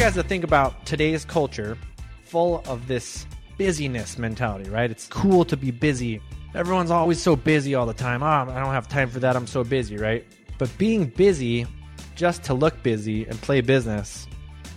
guys to think about today's culture full of this busyness mentality, right? It's cool to be busy. Everyone's always so busy all the time. Oh, I don't have time for that. I'm so busy, right? But being busy just to look busy and play business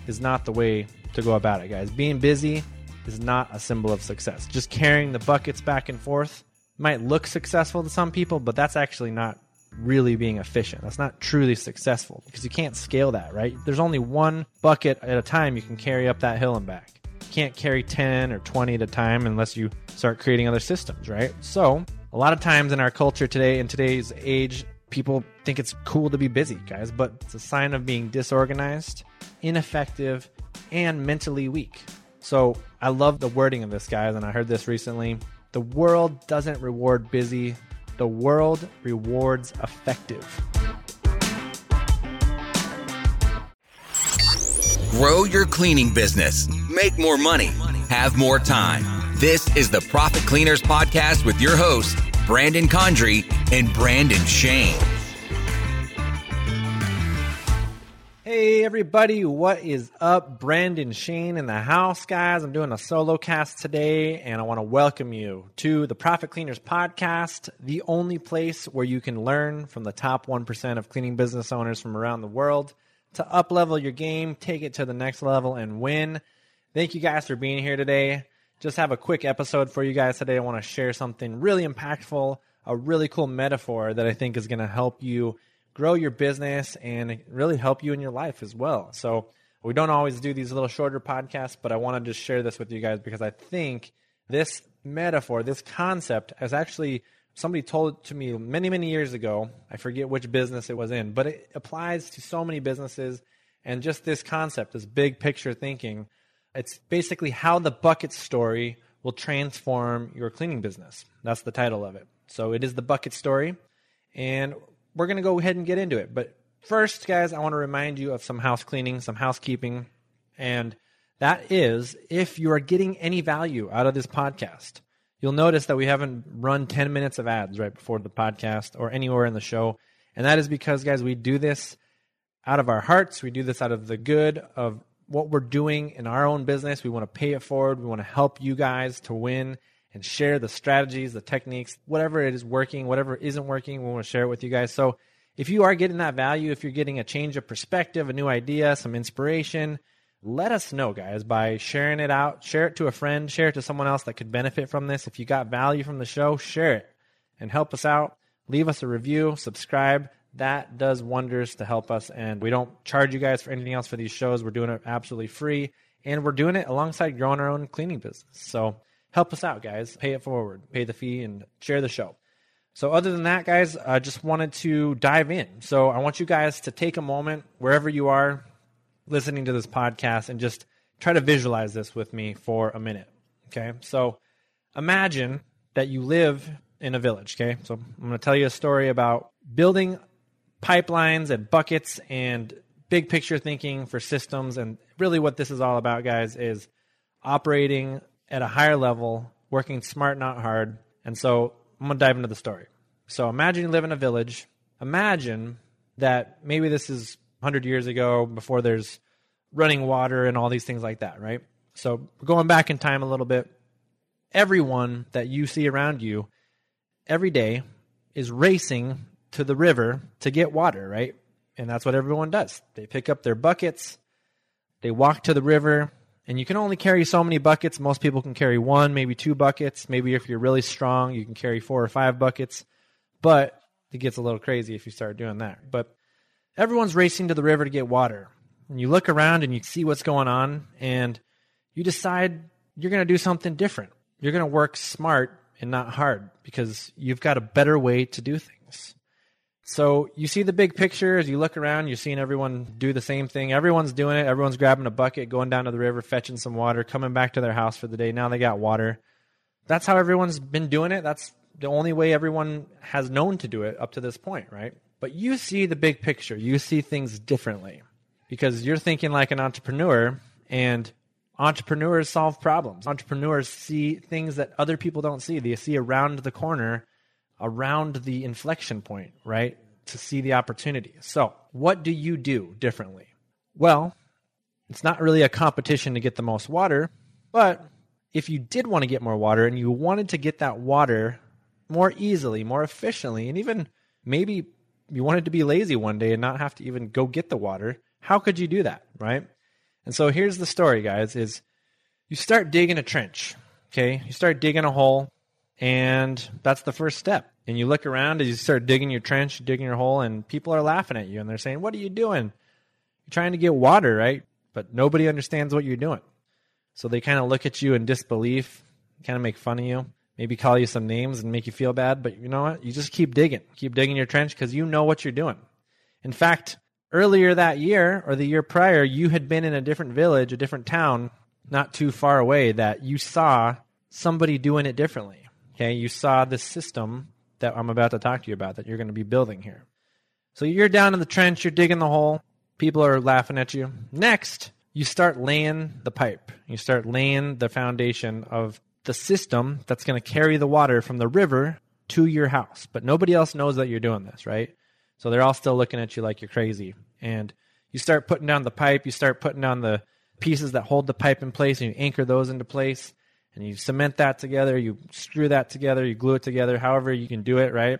is not the way to go about it, guys. Being busy is not a symbol of success. Just carrying the buckets back and forth might look successful to some people, but that's actually not really being efficient. That's not truly successful because you can't scale that, right? There's only one bucket at a time you can carry up that hill and back. You can't carry 10 or 20 at a time unless you start creating other systems, right? So, a lot of times in our culture today, in today's age, people think it's cool to be busy, guys, but it's a sign of being disorganized, ineffective, and mentally weak. So I love the wording of this, guys, and I heard this recently. The world doesn't reward busy, the world rewards effective. Grow your cleaning business, make more money, have more time. This is the Profit Cleaners Podcast with your host, Brandon Condry and Brandon Shane. Hey everybody, what is up? Brandon Shane in the house, guys. I'm doing a solo cast today, and I want to welcome you to the Profit Cleaners Podcast, the only place where you can learn from the top 1% of cleaning business owners from around the world to up level your game, take it to the next level, and win. Thank you guys for being here today just have a quick episode for you guys today. I want to share something really impactful, a really cool metaphor that I think is going to help you grow your business and really help you in your life as well. So, we don't always do these little shorter podcasts, but I want to just share this with you guys because I think this metaphor, this concept, has actually somebody told it to me many, many years ago. I forget which business it was in, but it applies to so many businesses. And just this concept, this big picture thinking, it's basically how the bucket story will transform your cleaning business. That's the title of it. So it is the bucket story. And we're going to go ahead and get into it. But first, guys, I want to remind you of some house cleaning, some housekeeping. And that is if you are getting any value out of this podcast, you'll notice that we haven't run 10 minutes of ads right before the podcast or anywhere in the show. And that is because, guys, we do this out of our hearts. We do this out of the good of what we're doing in our own business. We want to pay it forward. We want to help you guys to win and share the strategies, the techniques, whatever it is working, whatever isn't working, we want to share it with you guys. So if you are getting that value, if you're getting a change of perspective, a new idea, some inspiration, let us know, guys, by sharing it out. Share it to a friend, share it to someone else that could benefit from this. If you got value from the show, share it and help us out. Leave us a review, subscribe that does wonders to help us. And we don't charge you guys for anything else for these shows. We're doing it absolutely free. And we're doing it alongside growing our own cleaning business. So help us out, guys. Pay it forward, pay the fee, and share the show. So, other than that, guys, I just wanted to dive in. So, I want you guys to take a moment wherever you are listening to this podcast and just try to visualize this with me for a minute. Okay. So, imagine that you live in a village. Okay. So, I'm going to tell you a story about building pipelines and buckets and big picture thinking for systems. And really, what this is all about, guys, is operating at a higher level, working smart, not hard. And so I'm going to dive into the story. So imagine you live in a village. Imagine that maybe this is 100 years ago before there's running water and all these things like that, right? So going back in time a little bit. Everyone that you see around you every day is racing to the river to get water, right? And that's what everyone does. They pick up their buckets, they walk to the river, and you can only carry so many buckets. Most people can carry one, maybe two buckets. Maybe if you're really strong, you can carry four or five buckets. But it gets a little crazy if you start doing that. But everyone's racing to the river to get water. And you look around and you see what's going on, and you decide you're going to do something different. You're going to work smart and not hard because you've got a better way to do things. So you see the big picture as you look around, you're seeing everyone do the same thing. Everyone's doing it. Everyone's grabbing a bucket, going down to the river, fetching some water, coming back to their house for the day. Now they got water. That's how everyone's been doing it. That's the only way everyone has known to do it up to this point, right? But you see the big picture. You see things differently because you're thinking like an entrepreneur and entrepreneurs solve problems. Entrepreneurs see things that other people don't see. They see around the corner around the inflection point, right? To see the opportunity. So, what do you do differently? Well, It's not really a competition to get the most water, but if you did want to get more water and you wanted to get that water more easily, more efficiently, and even maybe you wanted to be lazy one day and not have to even go get the water, how could you do that, right? And so here's the story, guys, is you start digging a trench, okay? You start digging a hole, and that's the first step. And you look around as you start digging your trench, digging your hole, and people are laughing at you and they're saying, What are you doing? You're trying to get water, right? But nobody understands what you're doing. So they kind of look at you in disbelief, kind of make fun of you, maybe call you some names and make you feel bad. But you know what? You just keep digging. Keep digging your trench because you know what you're doing. In fact, earlier that year or the year prior, you had been in a different village, a different town, not too far away, that you saw somebody doing it differently. Okay, you saw the system that I'm about to talk to you about that you're going to be building here. So you're down in the trench, you're digging the hole, people are laughing at you. Next, you start laying the pipe. You start laying the foundation of the system that's going to carry the water from the river to your house. But nobody else knows that you're doing this, right? So they're all still looking at you like you're crazy. And you start putting down the pipe, you start putting down the pieces that hold the pipe in place, and you anchor those into place and you cement that together, you screw that together, you glue it together, however you can do it, right?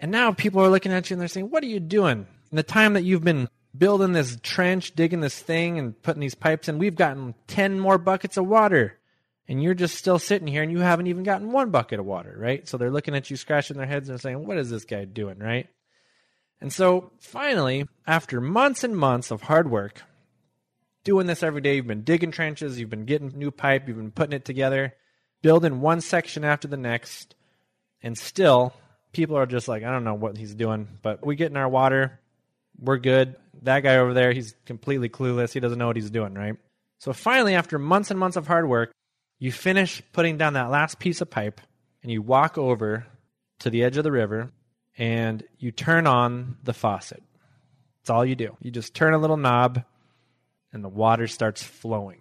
And now people are looking at you and they're saying, What are you doing? In the time that you've been building this trench, digging this thing, and putting these pipes in, we've gotten 10 more buckets of water. And you're just still sitting here and you haven't even gotten one bucket of water, right? So they're looking at you, scratching their heads and saying, What is this guy doing, right? And so finally, after months and months of hard work, doing this every day. You've been digging trenches, you've been getting new pipe, you've been putting it together, building one section after the next, and still people are just like, I don't know what he's doing, but we get in our water, we're good. That guy over there, he's completely clueless. He doesn't know what he's doing, right? So finally, after months and months of hard work, you finish putting down that last piece of pipe and you walk over to the edge of the river and you turn on the faucet. That's all you do. You just turn a little knob and the water starts flowing,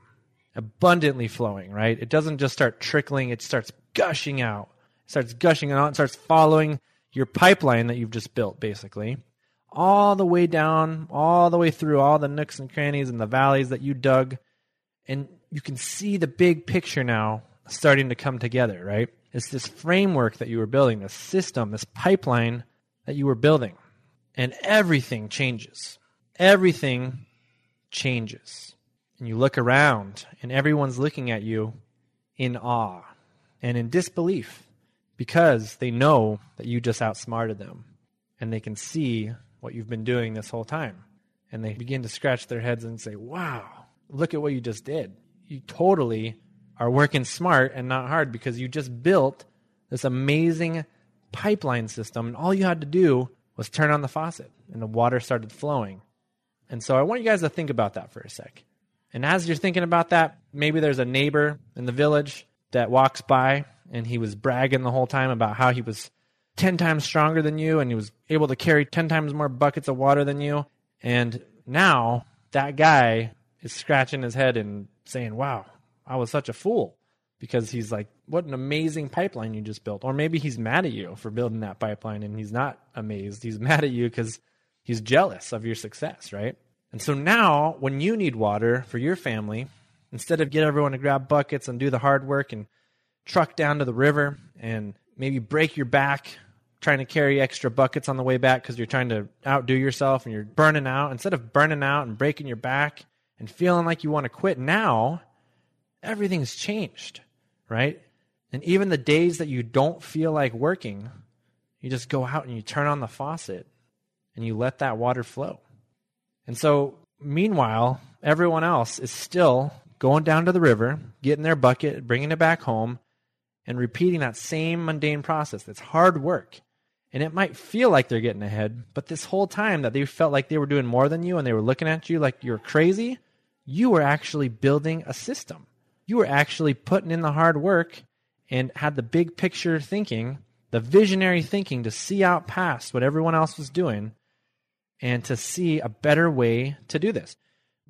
abundantly flowing, right? It doesn't just start trickling, it starts gushing out. It starts gushing out, it starts following your pipeline that you've just built, basically, all the way down, all the way through all the nooks and crannies and the valleys that you dug. And you can see the big picture now starting to come together, right? It's this framework that you were building, this system, this pipeline that you were building. And everything changes. Everything changes. And you look around, and everyone's looking at you in awe and in disbelief because they know that you just outsmarted them and they can see what you've been doing this whole time. And they begin to scratch their heads and say, Wow, look at what you just did. You totally are working smart and not hard because you just built this amazing pipeline system. And all you had to do was turn on the faucet and the water started flowing. And so I want you guys to think about that for a sec. And as you're thinking about that, maybe there's a neighbor in the village that walks by and he was bragging the whole time about how he was 10 times stronger than you and he was able to carry 10 times more buckets of water than you. And now that guy is scratching his head and saying, Wow, I was such a fool. Because he's like, What an amazing pipeline you just built. Or maybe he's mad at you for building that pipeline and he's not amazed. He's mad at you because he's jealous of your success, right? And so now, when you need water for your family, instead of get everyone to grab buckets and do the hard work and truck down to the river and maybe break your back trying to carry extra buckets on the way back because you're trying to outdo yourself and you're burning out, instead of burning out and breaking your back and feeling like you want to quit, now everything's changed, right? And even the days that you don't feel like working, you just go out and you turn on the faucet and you let that water flow. And so, meanwhile, everyone else is still going down to the river, getting their bucket, bringing it back home, and repeating that same mundane process. That's hard work. And it might feel like they're getting ahead, but this whole time that they felt like they were doing more than you and they were looking at you like you're crazy, you were actually building a system. You were actually putting in the hard work and had the big picture thinking, the visionary thinking to see out past what everyone else was doing and to see a better way to do this.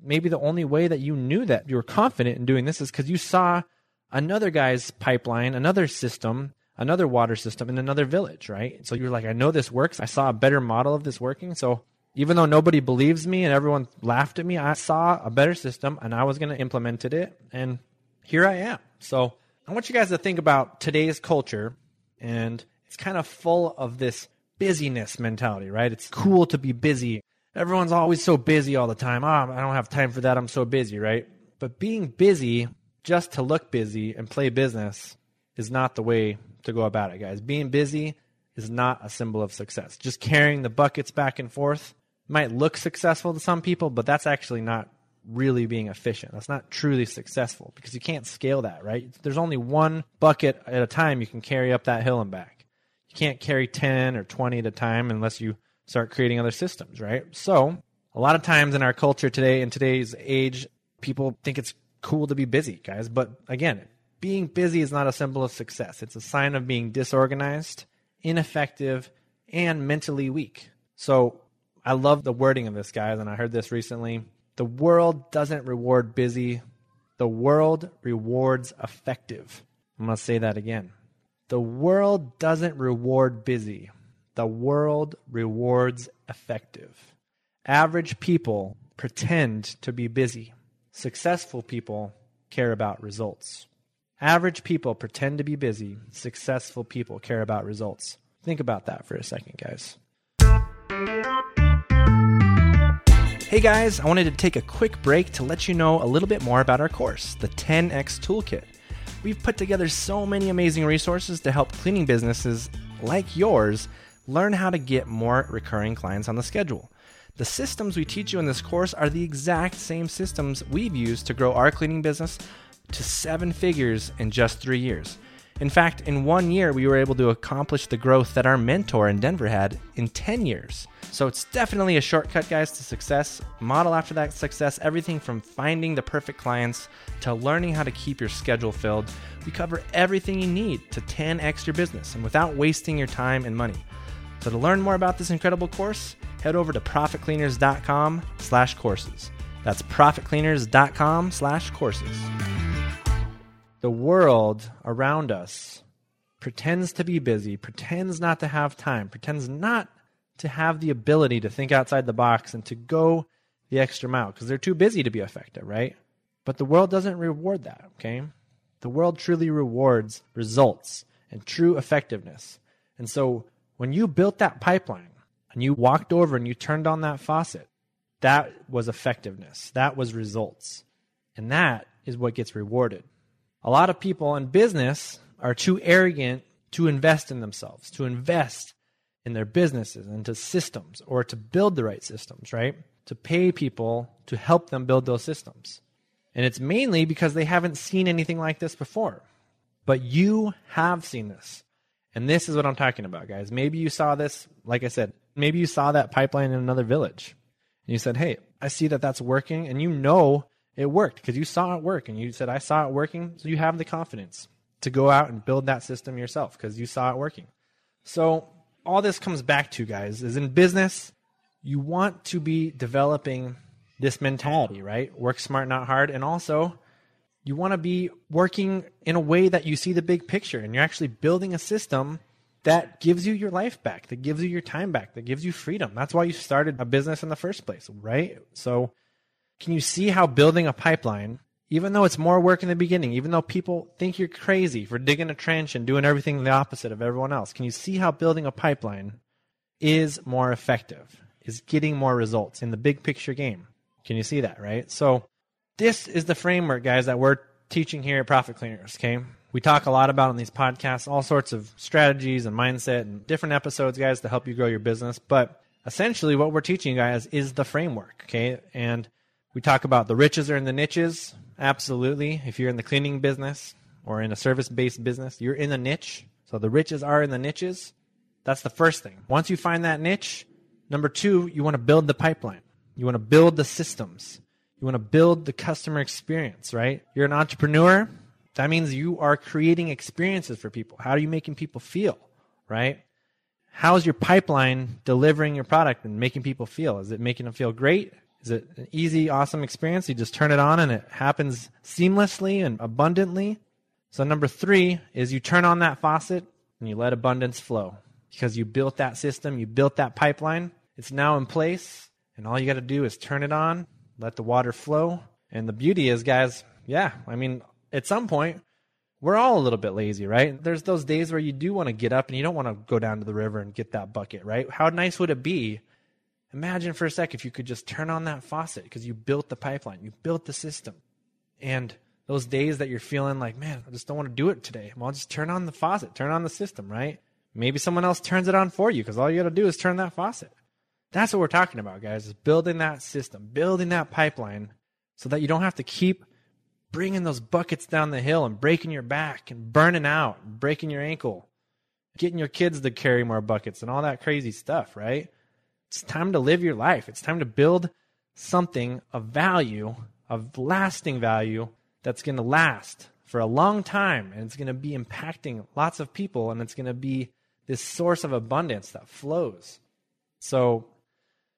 Maybe the only way that you knew that you were confident in doing this is because you saw another guy's pipeline, another system, another water system in another village, right? So you're like, I know this works. I saw a better model of this working. So Even though nobody believes me and everyone laughed at me, I saw a better system and I was going to implement it. And here I am. So I want you guys to think about today's culture. And it's kind of full of this busyness mentality, right? It's hmm. cool to be busy. Everyone's always so busy all the time. Oh, I don't have time for that. I'm so busy, right? But being busy just to look busy and play business is not the way to go about it, guys. Being busy is not a symbol of success. Just carrying the buckets back and forth might look successful to some people, but that's actually not really being efficient. That's not truly successful because you can't scale that, right? There's only one bucket at a time you can carry up that hill and back. Can't carry 10 or 20 at a time unless you start creating other systems, right? So, a lot of times in our culture today, in today's age, people think it's cool to be busy, guys. But again, being busy is not a symbol of success. It's a sign of being disorganized, ineffective, and mentally weak. So I love the wording of this, guys, and I heard this recently. The world doesn't reward busy, the world rewards effective. I'm going to say that again. The world doesn't reward busy, the world rewards effective. Average people pretend to be busy. Successful people care about results. Average people pretend to be busy. Successful people care about results. Think about that for a second, guys. Hey guys, I wanted to take a quick break to let you know a little bit more about our course, the 10x Toolkit. We've put together so many amazing resources to help cleaning businesses like yours learn how to get more recurring clients on the schedule. The systems we teach you in this course are the exact same systems we've used to grow our cleaning business to seven figures in just three years. In fact, in one year, we were able to accomplish the growth that our mentor in Denver had in 10 years. So it's definitely a shortcut, guys, to success. Model after that success everything from finding the perfect clients to learning how to keep your schedule filled. We cover everything you need to 10x your business and without wasting your time and money. So to learn more about this incredible course, head over to profitcleaners.com slash courses. That's profitcleaners.com slash courses. The world around us pretends to be busy, pretends not to have time, pretends not to have the ability to think outside the box and to go the extra mile because they're too busy to be effective, right? But the world doesn't reward that, okay? The world truly rewards results and true effectiveness. And so when you built that pipeline, and you walked over and you turned on that faucet, that was effectiveness. That was results. And that is what gets rewarded. A lot of people in business are too arrogant to invest in themselves, to invest in their businesses, into systems, or to build the right systems, right? To pay people to help them build those systems. And it's mainly because they haven't seen anything like this before. But you have seen this. And this is what I'm talking about, guys. Maybe you saw this, like I said, maybe you saw that pipeline in another village and you said, Hey, I see that that's working. And you know it worked because you saw it work and you said, I saw it working. So you have the confidence to go out and build that system yourself because you saw it working. So all this comes back to, guys, is in business, you want to be developing this mentality, right? Work smart, not hard. And also, you want to be working in a way that you see the big picture and you're actually building a system that gives you your life back, that gives you your time back, that gives you freedom. That's why you started a business in the first place, right? So, can you see how building a pipeline, even though it's more work in the beginning, even though people think you're crazy for digging a trench and doing everything the opposite of everyone else, can you see how building a pipeline is more effective, is getting more results in the big picture game? Can you see that, right? So, this is the framework, guys, that we're teaching here at Profit Cleaners, okay? We talk a lot about on these podcasts all sorts of strategies and mindset and different episodes, guys, to help you grow your business. But essentially, what we're teaching you guys is the framework, okay? And we talk about the riches are in the niches. Absolutely. If you're in the cleaning business or in a service based business, you're in a niche. So the riches are in the niches. That's the first thing. Once you find that niche, number two, you want to build the pipeline. You want to build the systems. You want to build the customer experience, right? You're an entrepreneur. That means you are creating experiences for people. How are you making people feel, right? How's your pipeline delivering your product and making people feel? Is it making them feel great? Is it an easy, awesome experience? You just turn it on and it happens seamlessly and abundantly. So, number three is you turn on that faucet and you let abundance flow because you built that system, you built that pipeline, It's now in place, and all you got to do is turn it on, let the water flow. And the beauty is, guys, yeah, I mean, at some point, we're all a little bit lazy, right? There's those days where you do want to get up and you don't want to go down to the river and get that bucket, right? How nice would it be? Imagine for a sec if you could just turn on that faucet because you built the pipeline, you built the system. And those days that you're feeling like, man, I just don't want to do it today. Well, just turn on the faucet, turn on the system, right? Maybe someone else turns it on for you because all you got to do is turn that faucet. That's what we're talking about, guys, is building that system, building that pipeline so that you don't have to keep bringing those buckets down the hill and breaking your back and burning out, and breaking your ankle, getting your kids to carry more buckets and all that crazy stuff, right? It's time to live your life. It's time to build something of value, of lasting value that's going to last for a long time and it's going to be impacting lots of people and it's going to be this source of abundance that flows. So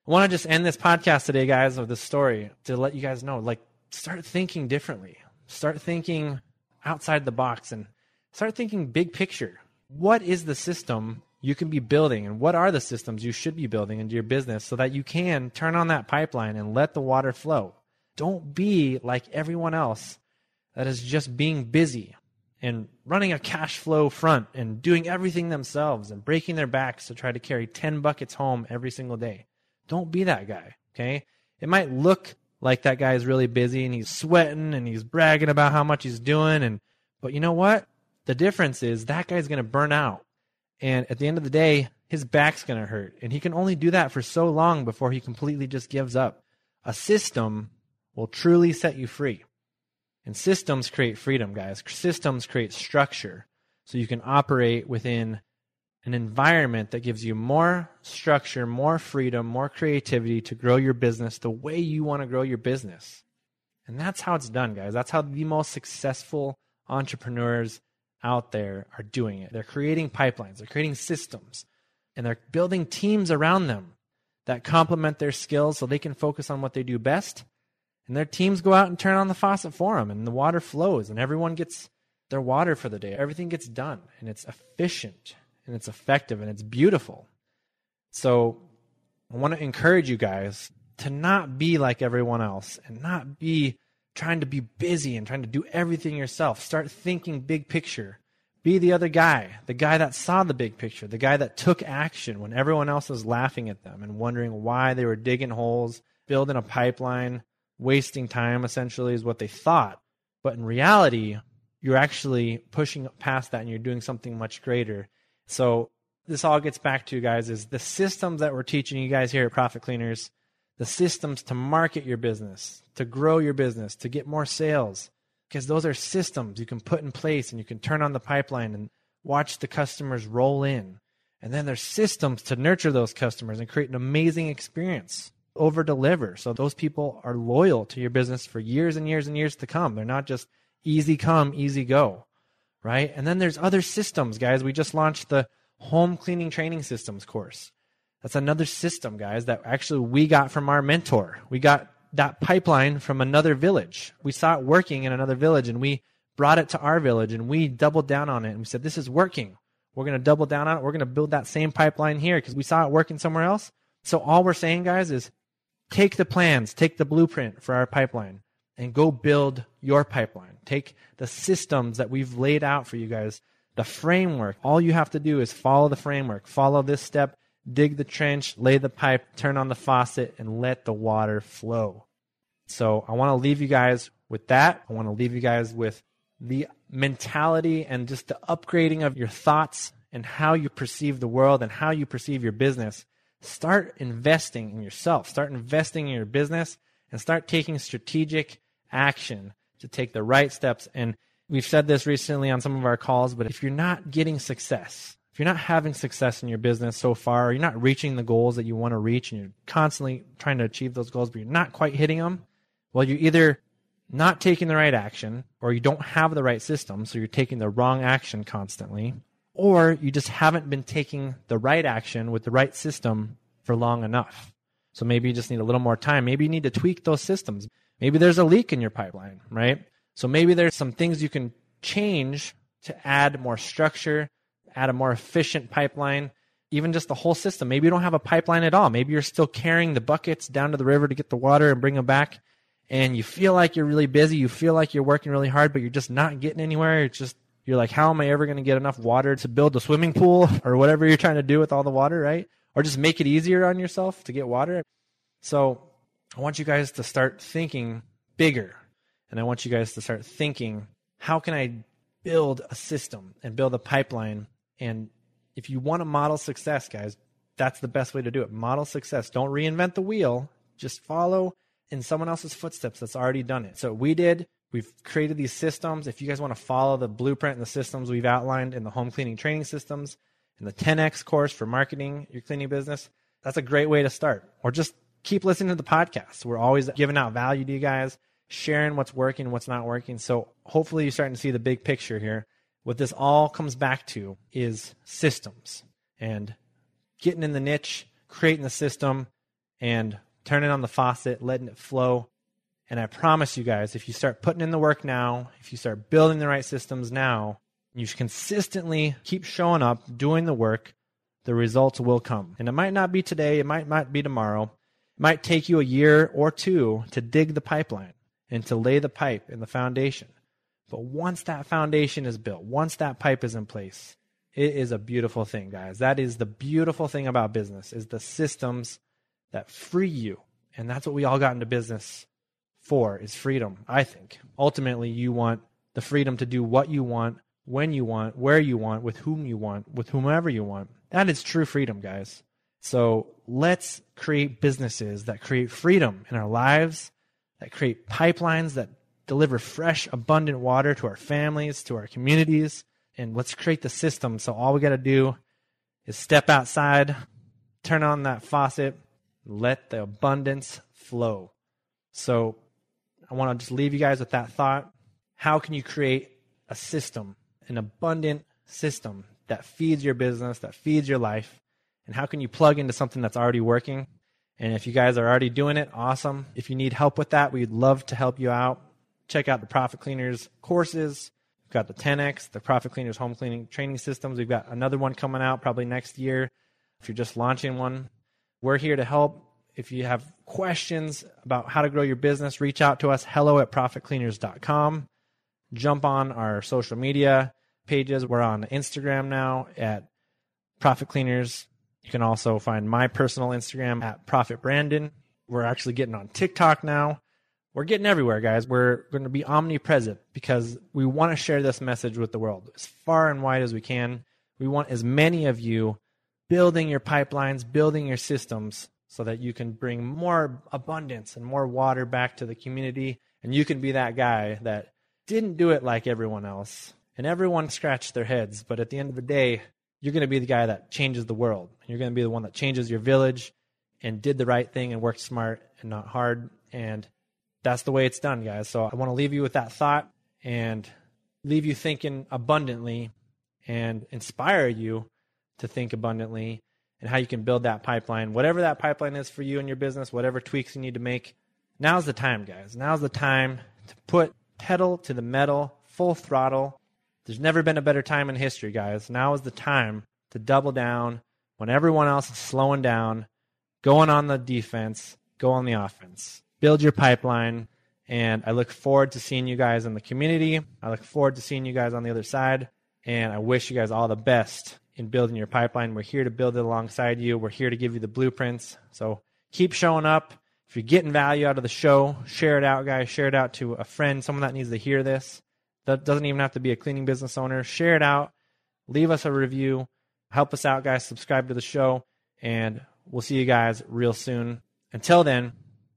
I want to just end this podcast today, guys, with this story to let you guys know like, start thinking differently. Start thinking outside the box and start thinking big picture. What is the system you can be building and what are the systems you should be building into your business so that you can turn on that pipeline and let the water flow? Don't be like everyone else that is just being busy and running a cash flow front and doing everything themselves and breaking their backs to try to carry 10 buckets home every single day. Don't be that guy, okay? It might look like that guy is really busy and he's sweating and he's bragging about how much he's doing and but you know what? The difference is that guy's going to burn out. And at the end of the day, his back's going to hurt and he can only do that for so long before he completely just gives up. A system will truly set you free. And systems create freedom, guys. Systems create structure so you can operate within an environment that gives you more structure, more freedom, more creativity to grow your business the way you want to grow your business. And that's how it's done, guys. That's how the most successful entrepreneurs out there are doing it. They're creating pipelines, they're creating systems, and they're building teams around them that complement their skills so they can focus on what they do best. And their teams go out and turn on the faucet for them, and the water flows, and everyone gets their water for the day. Everything gets done, and it's efficient and it's effective and it's beautiful. So I want to encourage you guys to not be like everyone else and not be trying to be busy and trying to do everything yourself. Start thinking big picture. Be the other guy, the guy that saw the big picture, the guy that took action when everyone else was laughing at them and wondering why they were digging holes, building a pipeline, wasting time essentially is what they thought. But in reality, you're actually pushing past that and you're doing something much greater. So this all gets back to you guys is the systems that we're teaching you guys here at Profit Cleaners, the systems to market your business, to grow your business, to get more sales, because those are systems you can put in place and you can turn on the pipeline and watch the customers roll in. And then there's systems to nurture those customers and create an amazing experience, over deliver. So those people are loyal to your business for years and years and years to come. They're not just easy come, easy go right? And then there's other systems, guys. We just launched the home cleaning training systems course. That's another system, guys, that actually we got from our mentor. We got that pipeline from another village. We saw it working in another village and we brought it to our village and we doubled down on it and we said, this is working. We're going to double down on it. We're going to build that same pipeline here because we saw it working somewhere else. So all we're saying, guys, is take the plans, take the blueprint for our pipeline and go build your pipeline. Take the systems that we've laid out for you guys, the framework. All you have to do is follow the framework, follow this step, dig the trench, lay the pipe, turn on the faucet, and let the water flow. So I want to leave you guys with that. I want to leave you guys with the mentality and just the upgrading of your thoughts and how you perceive the world and how you perceive your business. Start investing in yourself, start investing in your business, and start taking strategic action to take the right steps. And we've said this recently on some of our calls, but if you're not getting success, if you're not having success in your business so far, you're not reaching the goals that you want to reach, and you're constantly trying to achieve those goals, but you're not quite hitting them, well, you're either not taking the right action, or you don't have the right system, so you're taking the wrong action constantly, or you just haven't been taking the right action with the right system for long enough. So maybe you just need a little more time. Maybe you need to tweak those systems. Maybe there's a leak in your pipeline, right? So maybe there's some things you can change to add more structure, add a more efficient pipeline. even just the whole system. Maybe you don't have a pipeline at all. Maybe you're still carrying the buckets down to the river to get the water and bring them back. And you feel like you're really busy. You feel like you're working really hard, but you're just not getting anywhere. It's just, you're like, how am I ever going to get enough water to build a swimming pool or whatever you're trying to do with all the water, right? Or just make it easier on yourself to get water. So I want you guys to start thinking bigger. And I want you guys to start thinking, how can I build a system and build a pipeline and if you want to model success, guys, that's the best way to do it. Model success. Don't reinvent the wheel. Just follow in someone else's footsteps that's already done it. So we did. We've created these systems. If you guys want to follow the blueprint and the systems we've outlined in the home cleaning training systems and the 10x course for marketing your cleaning business, that's a great way to start. Or just keep listening to the podcast. We're always giving out value to you guys, sharing what's working, what's not working. So hopefully you're starting to see the big picture here what this all comes back to is systems and getting in the niche, creating the system, and turning on the faucet, letting it flow. And I promise you guys, if you start putting in the work now, if you start building the right systems now, you consistently keep showing up, doing the work, the results will come. And it might not be today, it might not be tomorrow. It might take you a year or two to dig the pipeline and to lay the pipe in the foundation. But once that foundation is built, once that pipe is in place, it is a beautiful thing, guys. That is the beautiful thing about business is the systems that free you. And that's what we all got into business for is freedom, I think. Ultimately, you want the freedom to do what you want, when you want, where you want, with whom you want, with whomever you want. That is true freedom, guys. So let's create businesses that create freedom in our lives, that create pipelines that deliver fresh, abundant water to our families, to our communities, and let's create the system. So all we got to do is step outside, turn on that faucet, let the abundance flow. So I want to just leave you guys with that thought. How can you create a system, an abundant system that feeds your business, that feeds your life? And how can you plug into something that's already working? And if you guys are already doing it, awesome. If you need help with that, we'd love to help you out check out the Profit Cleaners courses. We've got the 10X, the Profit Cleaners home cleaning training systems. We've got another one coming out probably next year. If you're just launching one, we're here to help. If you have questions about how to grow your business, reach out to us. Hello at profitcleaners.com. Jump on our social media pages. We're on Instagram now at Profit Cleaners. You can also find my personal Instagram at Profit Brandon. We're actually getting on TikTok now we're getting everywhere, guys. We're going to be omnipresent because we want to share this message with the world as far and wide as we can. We want as many of you building your pipelines, building your systems so that you can bring more abundance and more water back to the community. And you can be that guy that didn't do it like everyone else. And everyone scratched their heads. But at the end of the day, you're going to be the guy that changes the world. You're going to be the one that changes your village and did the right thing and worked smart and not hard. And that's the way it's done, guys. So I want to leave you with that thought and leave you thinking abundantly and inspire you to think abundantly and how you can build that pipeline. Whatever that pipeline is for you and your business, whatever tweaks you need to make, now's the time, guys. Now's the time to put pedal to the metal, full throttle. There's never been a better time in history, guys. Now is the time to double down when everyone else is slowing down, going on the defense, go on the offense build your pipeline. And I look forward to seeing you guys in the community. I look forward to seeing you guys on the other side. And I wish you guys all the best in building your pipeline. We're here to build it alongside you. We're here to give you the blueprints. So keep showing up. If you're getting value out of the show, share it out, guys. Share it out to a friend, someone that needs to hear this. That doesn't even have to be a cleaning business owner. Share it out. Leave us a review. Help us out, guys. Subscribe to the show. And we'll see you guys real soon. Until then,